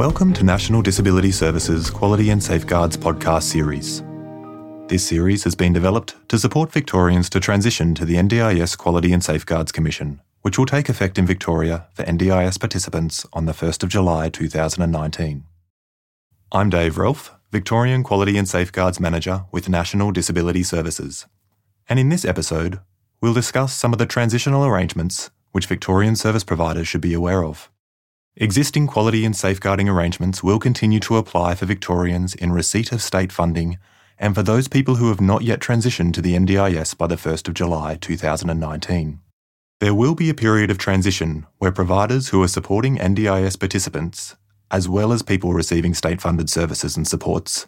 Welcome to National Disability Services Quality and Safeguards podcast series. This series has been developed to support Victorians to transition to the NDIS Quality and Safeguards Commission, which will take effect in Victoria for NDIS participants on the 1st of July 2019. I'm Dave Relf, Victorian Quality and Safeguards Manager with National Disability Services. And in this episode, we'll discuss some of the transitional arrangements which Victorian service providers should be aware of. Existing quality and safeguarding arrangements will continue to apply for Victorians in receipt of state funding and for those people who have not yet transitioned to the NDIS by the 1st of July 2019. There will be a period of transition where providers who are supporting NDIS participants, as well as people receiving state funded services and supports,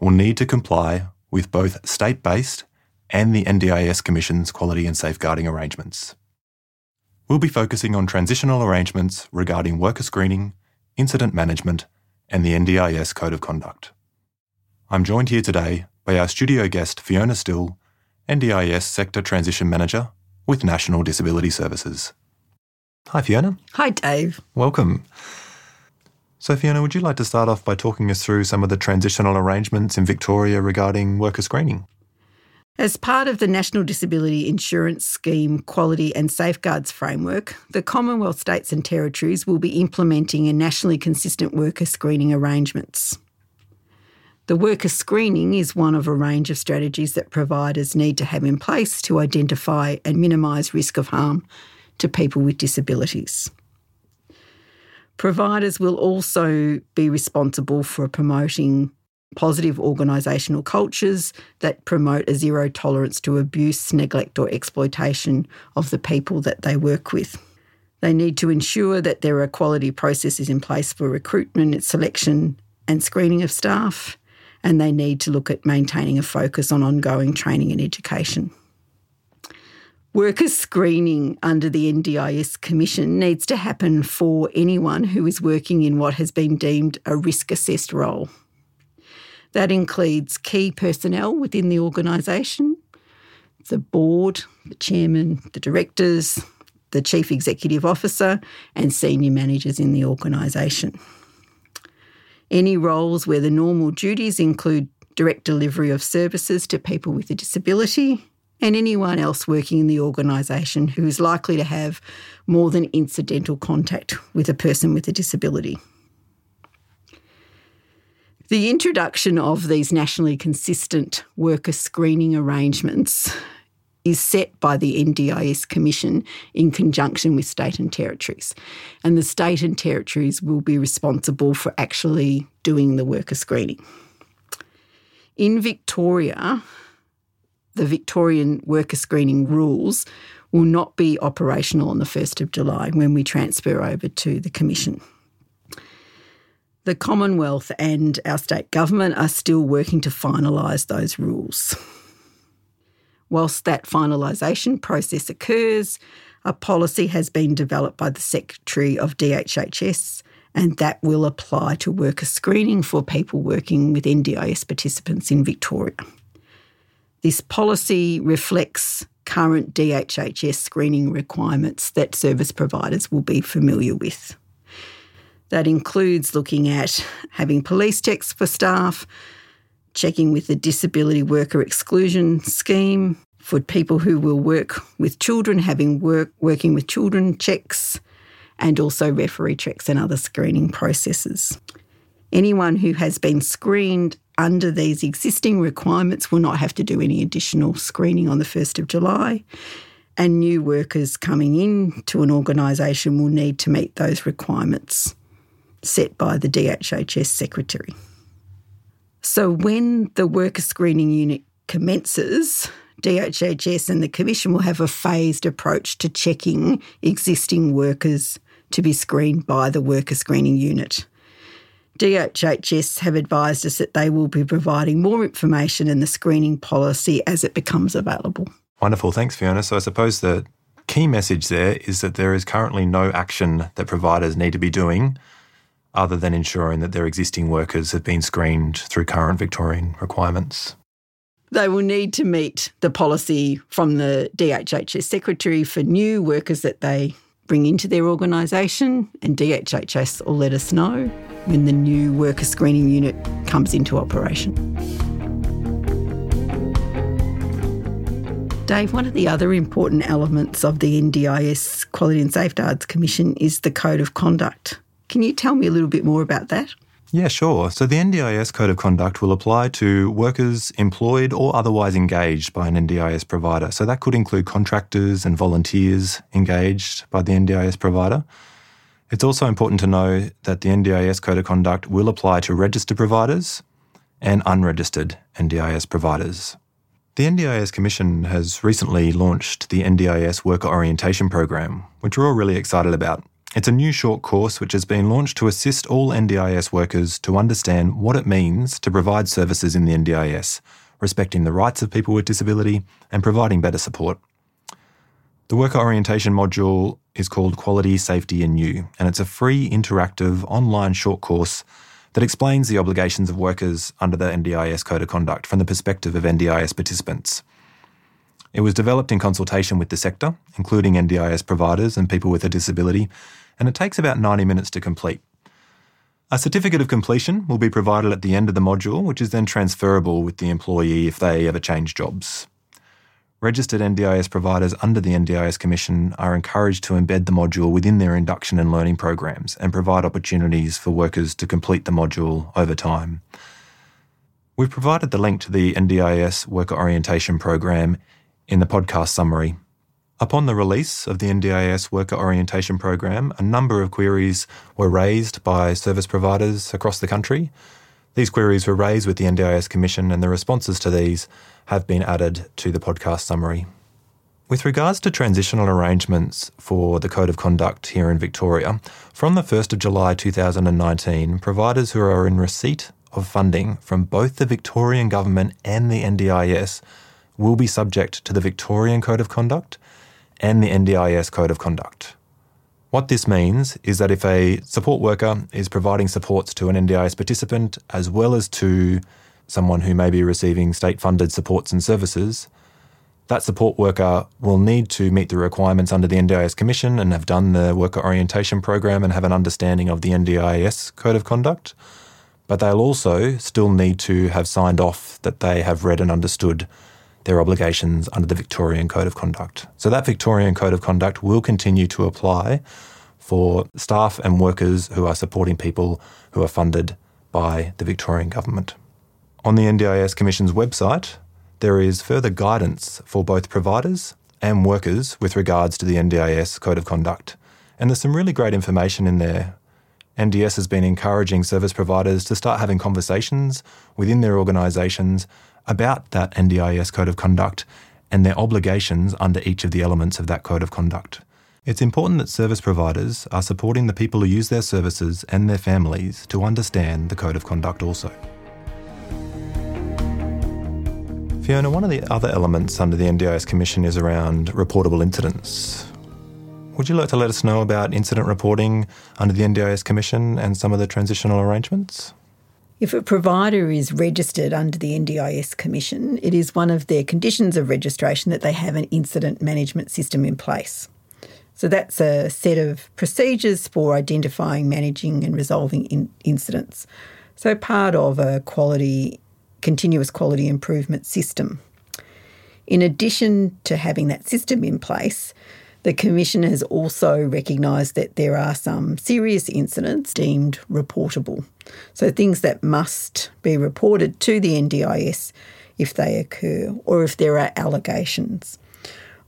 will need to comply with both state based and the NDIS Commission's quality and safeguarding arrangements. We'll be focusing on transitional arrangements regarding worker screening, incident management, and the NDIS Code of Conduct. I'm joined here today by our studio guest Fiona Still, NDIS Sector Transition Manager with National Disability Services. Hi, Fiona. Hi, Dave. Welcome. So, Fiona, would you like to start off by talking us through some of the transitional arrangements in Victoria regarding worker screening? As part of the National Disability Insurance Scheme Quality and Safeguards Framework, the Commonwealth States and Territories will be implementing a nationally consistent worker screening arrangements. The worker screening is one of a range of strategies that providers need to have in place to identify and minimise risk of harm to people with disabilities. Providers will also be responsible for promoting positive organisational cultures that promote a zero tolerance to abuse, neglect, or exploitation of the people that they work with. They need to ensure that there are quality processes in place for recruitment, selection, and screening of staff, and they need to look at maintaining a focus on ongoing training and education. Worker screening under the NDIS Commission needs to happen for anyone who is working in what has been deemed a risk assessed role. That includes key personnel within the organisation, the board, the chairman, the directors, the chief executive officer, and senior managers in the organisation. Any roles where the normal duties include direct delivery of services to people with a disability, and anyone else working in the organisation who is likely to have more than incidental contact with a person with a disability. The introduction of these nationally consistent worker screening arrangements is set by the NDIS Commission in conjunction with state and territories. And the state and territories will be responsible for actually doing the worker screening. In Victoria, the Victorian worker screening rules will not be operational on the 1st of July when we transfer over to the Commission. The Commonwealth and our state government are still working to finalise those rules. Whilst that finalisation process occurs, a policy has been developed by the Secretary of DHHS, and that will apply to worker screening for people working with NDIS participants in Victoria. This policy reflects current DHHS screening requirements that service providers will be familiar with. That includes looking at having police checks for staff, checking with the disability worker exclusion scheme for people who will work with children, having work working with children checks, and also referee checks and other screening processes. Anyone who has been screened under these existing requirements will not have to do any additional screening on the 1st of July. And new workers coming in to an organisation will need to meet those requirements set by the DHHS secretary. So when the worker screening unit commences, DHHS and the Commission will have a phased approach to checking existing workers to be screened by the worker screening unit. DHHS have advised us that they will be providing more information in the screening policy as it becomes available. Wonderful. Thanks, Fiona. So I suppose the key message there is that there is currently no action that providers need to be doing other than ensuring that their existing workers have been screened through current Victorian requirements? They will need to meet the policy from the DHHS secretary for new workers that they bring into their organisation, and DHHS will let us know when the new worker screening unit comes into operation. Dave, one of the other important elements of the NDIS Quality and Safeguards Commission is the Code of Conduct. Can you tell me a little bit more about that? Yeah, sure. So the NDIS Code of Conduct will apply to workers employed or otherwise engaged by an NDIS provider. So that could include contractors and volunteers engaged by the NDIS provider. It's also important to know that the NDIS Code of Conduct will apply to registered providers and unregistered NDIS providers. The NDIS Commission has recently launched the NDIS Worker Orientation Program, which we're all really excited about. It's a new short course which has been launched to assist all NDIS workers to understand what it means to provide services in the NDIS, respecting the rights of people with disability and providing better support. The worker orientation module is called Quality, Safety and You, and it's a free, interactive, online short course that explains the obligations of workers under the NDIS Code of Conduct from the perspective of NDIS participants. It was developed in consultation with the sector, including NDIS providers and people with a disability, and it takes about 90 minutes to complete. A certificate of completion will be provided at the end of the module, which is then transferable with the employee if they ever change jobs. Registered NDIS providers under the NDIS Commission are encouraged to embed the module within their induction and learning programs and provide opportunities for workers to complete the module over time. We've provided the link to the NDIS Worker Orientation Program in the podcast summary. Upon the release of the NDIS Worker Orientation Program, a number of queries were raised by service providers across the country. These queries were raised with the NDIS Commission, and the responses to these have been added to the podcast summary. With regards to transitional arrangements for the Code of Conduct here in Victoria, from the 1st of July 2019, providers who are in receipt of funding from both the Victorian Government and the NDIS will be subject to the Victorian Code of Conduct and the NDIS Code of Conduct. What this means is that if a support worker is providing supports to an NDIS participant as well as to someone who may be receiving state funded supports and services, that support worker will need to meet the requirements under the NDIS Commission and have done the worker orientation program and have an understanding of the NDIS Code of Conduct. But they'll also still need to have signed off that they have read and understood their obligations under the Victorian Code of Conduct. So that Victorian Code of Conduct will continue to apply for staff and workers who are supporting people who are funded by the Victorian Government. On the NDIS Commission's website, there is further guidance for both providers and workers with regards to the NDIS Code of Conduct. And there's some really great information in there. NDS has been encouraging service providers to start having conversations within their organisations about that NDIS Code of Conduct and their obligations under each of the elements of that Code of Conduct. It's important that service providers are supporting the people who use their services and their families to understand the Code of Conduct also. Fiona, one of the other elements under the NDIS Commission is around reportable incidents. Would you like to let us know about incident reporting under the NDIS Commission and some of the transitional arrangements? If a provider is registered under the NDIS Commission, it is one of their conditions of registration that they have an incident management system in place. So that's a set of procedures for identifying, managing, and resolving in incidents. So part of a quality continuous quality improvement system. In addition to having that system in place, the Commission has also recognised that there are some serious incidents deemed reportable. So, things that must be reported to the NDIS if they occur or if there are allegations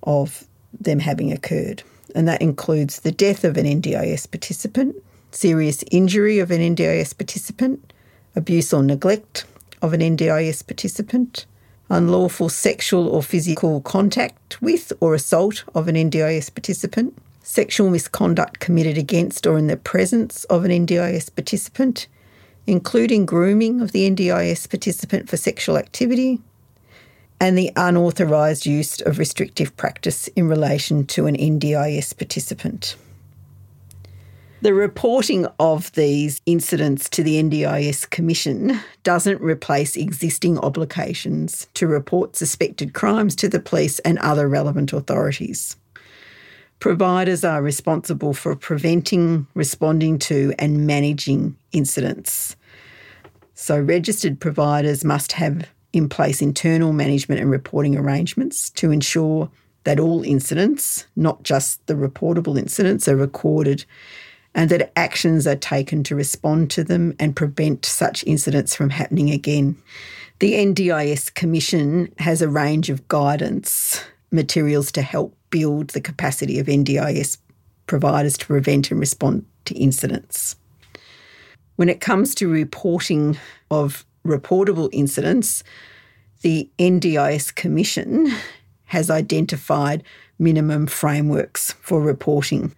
of them having occurred. And that includes the death of an NDIS participant, serious injury of an NDIS participant, abuse or neglect of an NDIS participant, unlawful sexual or physical contact with or assault of an NDIS participant, sexual misconduct committed against or in the presence of an NDIS participant, including grooming of the NDIS participant for sexual activity, and the unauthorised use of restrictive practice in relation to an NDIS participant. The reporting of these incidents to the NDIS Commission doesn't replace existing obligations to report suspected crimes to the police and other relevant authorities. Providers are responsible for preventing, responding to, and managing incidents. So, registered providers must have in place internal management and reporting arrangements to ensure that all incidents, not just the reportable incidents, are recorded and that actions are taken to respond to them and prevent such incidents from happening again. The NDIS Commission has a range of guidance materials to help build the capacity of NDIS providers to prevent and respond to incidents. When it comes to reporting of reportable incidents, the NDIS Commission has identified minimum frameworks for reporting.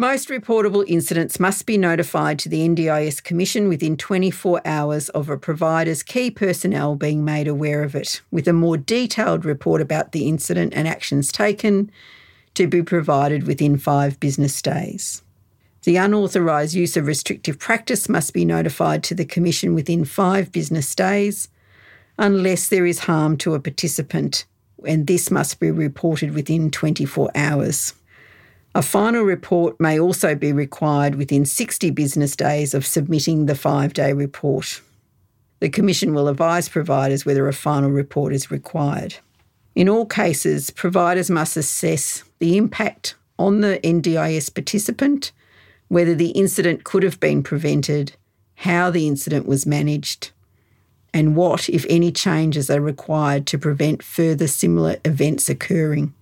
Most reportable incidents must be notified to the NDIS Commission within 24 hours of a provider's key personnel being made aware of it, with a more detailed report about the incident and actions taken to be provided within five business days. The unauthorised use of restrictive practice must be notified to the Commission within five business days, unless there is harm to a participant, and this must be reported within 24 hours. A final report may also be required within 60 business days of submitting the five day report. The Commission will advise providers whether a final report is required. In all cases, providers must assess the impact on the NDIS participant whether the incident could have been prevented, how the incident was managed, and what, if any, changes are required to prevent further similar events occurring.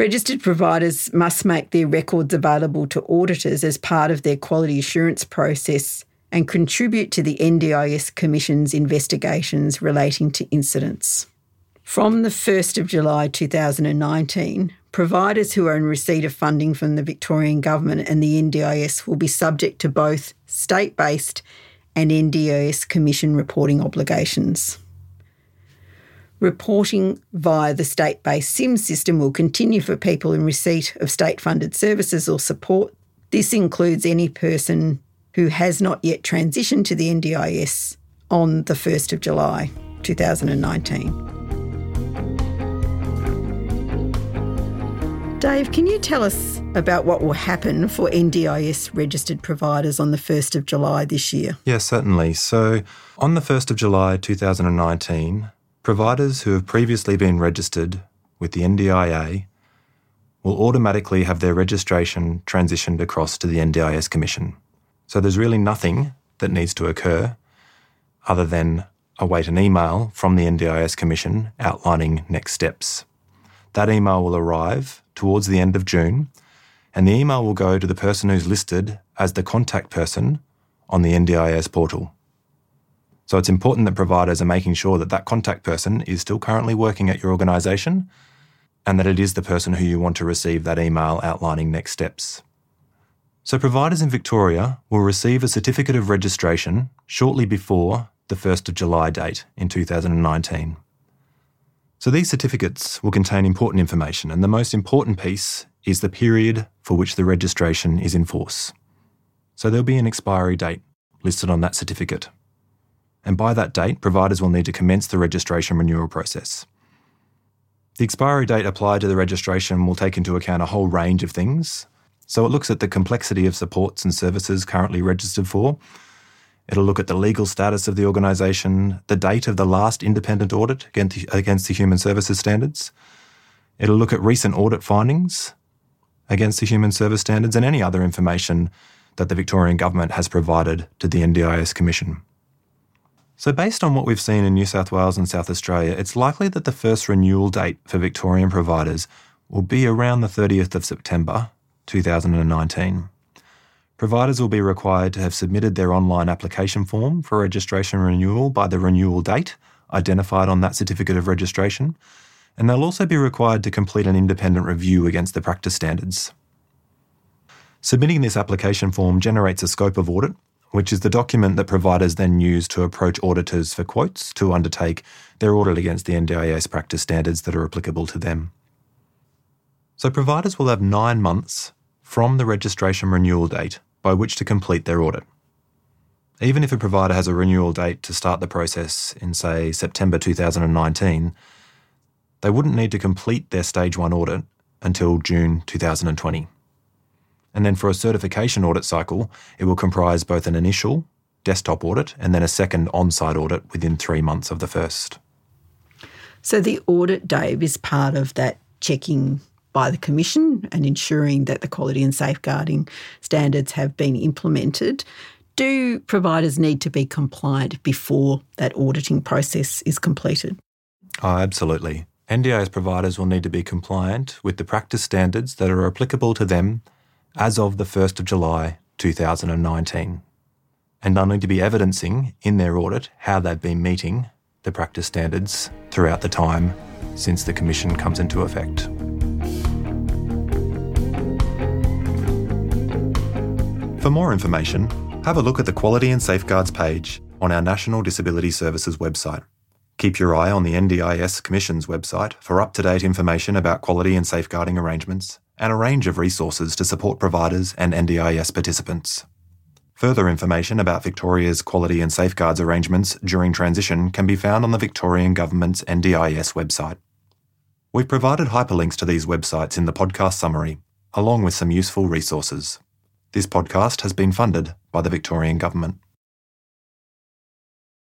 Registered providers must make their records available to auditors as part of their quality assurance process and contribute to the NDIS Commission's investigations relating to incidents. From the 1st of July 2019, providers who are in receipt of funding from the Victorian Government and the NDIS will be subject to both state based and NDIS Commission reporting obligations. Reporting via the state based CIMS system will continue for people in receipt of state funded services or support. This includes any person who has not yet transitioned to the NDIS on the 1st of July 2019. Dave, can you tell us about what will happen for NDIS registered providers on the 1st of July this year? Yes, certainly. So, on the 1st of July 2019, providers who have previously been registered with the NDIA will automatically have their registration transitioned across to the NDIS Commission. So, there's really nothing that needs to occur other than await an email from the NDIS Commission outlining next steps. That email will arrive towards the end of June, and the email will go to the person who's listed as the contact person on the NDIS portal. So it's important that providers are making sure that that contact person is still currently working at your organisation and that it is the person who you want to receive that email outlining next steps. So providers in Victoria will receive a certificate of registration shortly before the 1st of July date in 2019. So these certificates will contain important information, and the most important piece is the period for which the registration is in force. So there'll be an expiry date listed on that certificate. And by that date, providers will need to commence the registration renewal process. The expiry date applied to the registration will take into account a whole range of things. So it looks at the complexity of supports and services currently registered for, It'll look at the legal status of the organisation, the date of the last independent audit against the, human services standards. It'll look at recent audit findings against the human service standards and any other information that the Victorian Government has provided to the NDIS Commission. So, based on what we've seen in New South Wales and South Australia, it's likely that the first renewal date for Victorian providers will be around the 30th of September 2019. Providers will be required to have submitted their online application form for registration renewal by the renewal date identified on that certificate of registration, and they'll also be required to complete an independent review against the practice standards. Submitting this application form generates a scope of audit, which is the document that providers then use to approach auditors for quotes to undertake their audit against the NDIS practice standards that are applicable to them. So providers will have nine months from the registration renewal date by which to complete their audit. Even if a provider has a renewal date to start the process in, say, September 2019, they wouldn't need to complete their stage one audit until June 2020. And then for a certification audit cycle, it will comprise both an initial desktop audit and then a second on site audit within three months of the first. So the audit, Dave, is part of that checking by the Commission and ensuring that the quality and safeguarding standards have been implemented. Do providers need to be compliant before that auditing process is completed? Oh, absolutely. NDIS providers will need to be compliant with the practice standards that are applicable to them as of the 1st of July 2019. And they'll need to be evidencing in their audit how they've been meeting the practice standards throughout the time since the Commission comes into effect. For more information, have a look at the Quality and Safeguards page on our National Disability Services website. Keep your eye on the NDIS Commission's website for up to date information about quality and safeguarding arrangements and a range of resources to support providers and NDIS participants. Further information about Victoria's quality and safeguards arrangements during transition can be found on the Victorian Government's NDIS website. We've provided hyperlinks to these websites in the podcast summary, along with some useful resources. This podcast has been funded by the Victorian Government.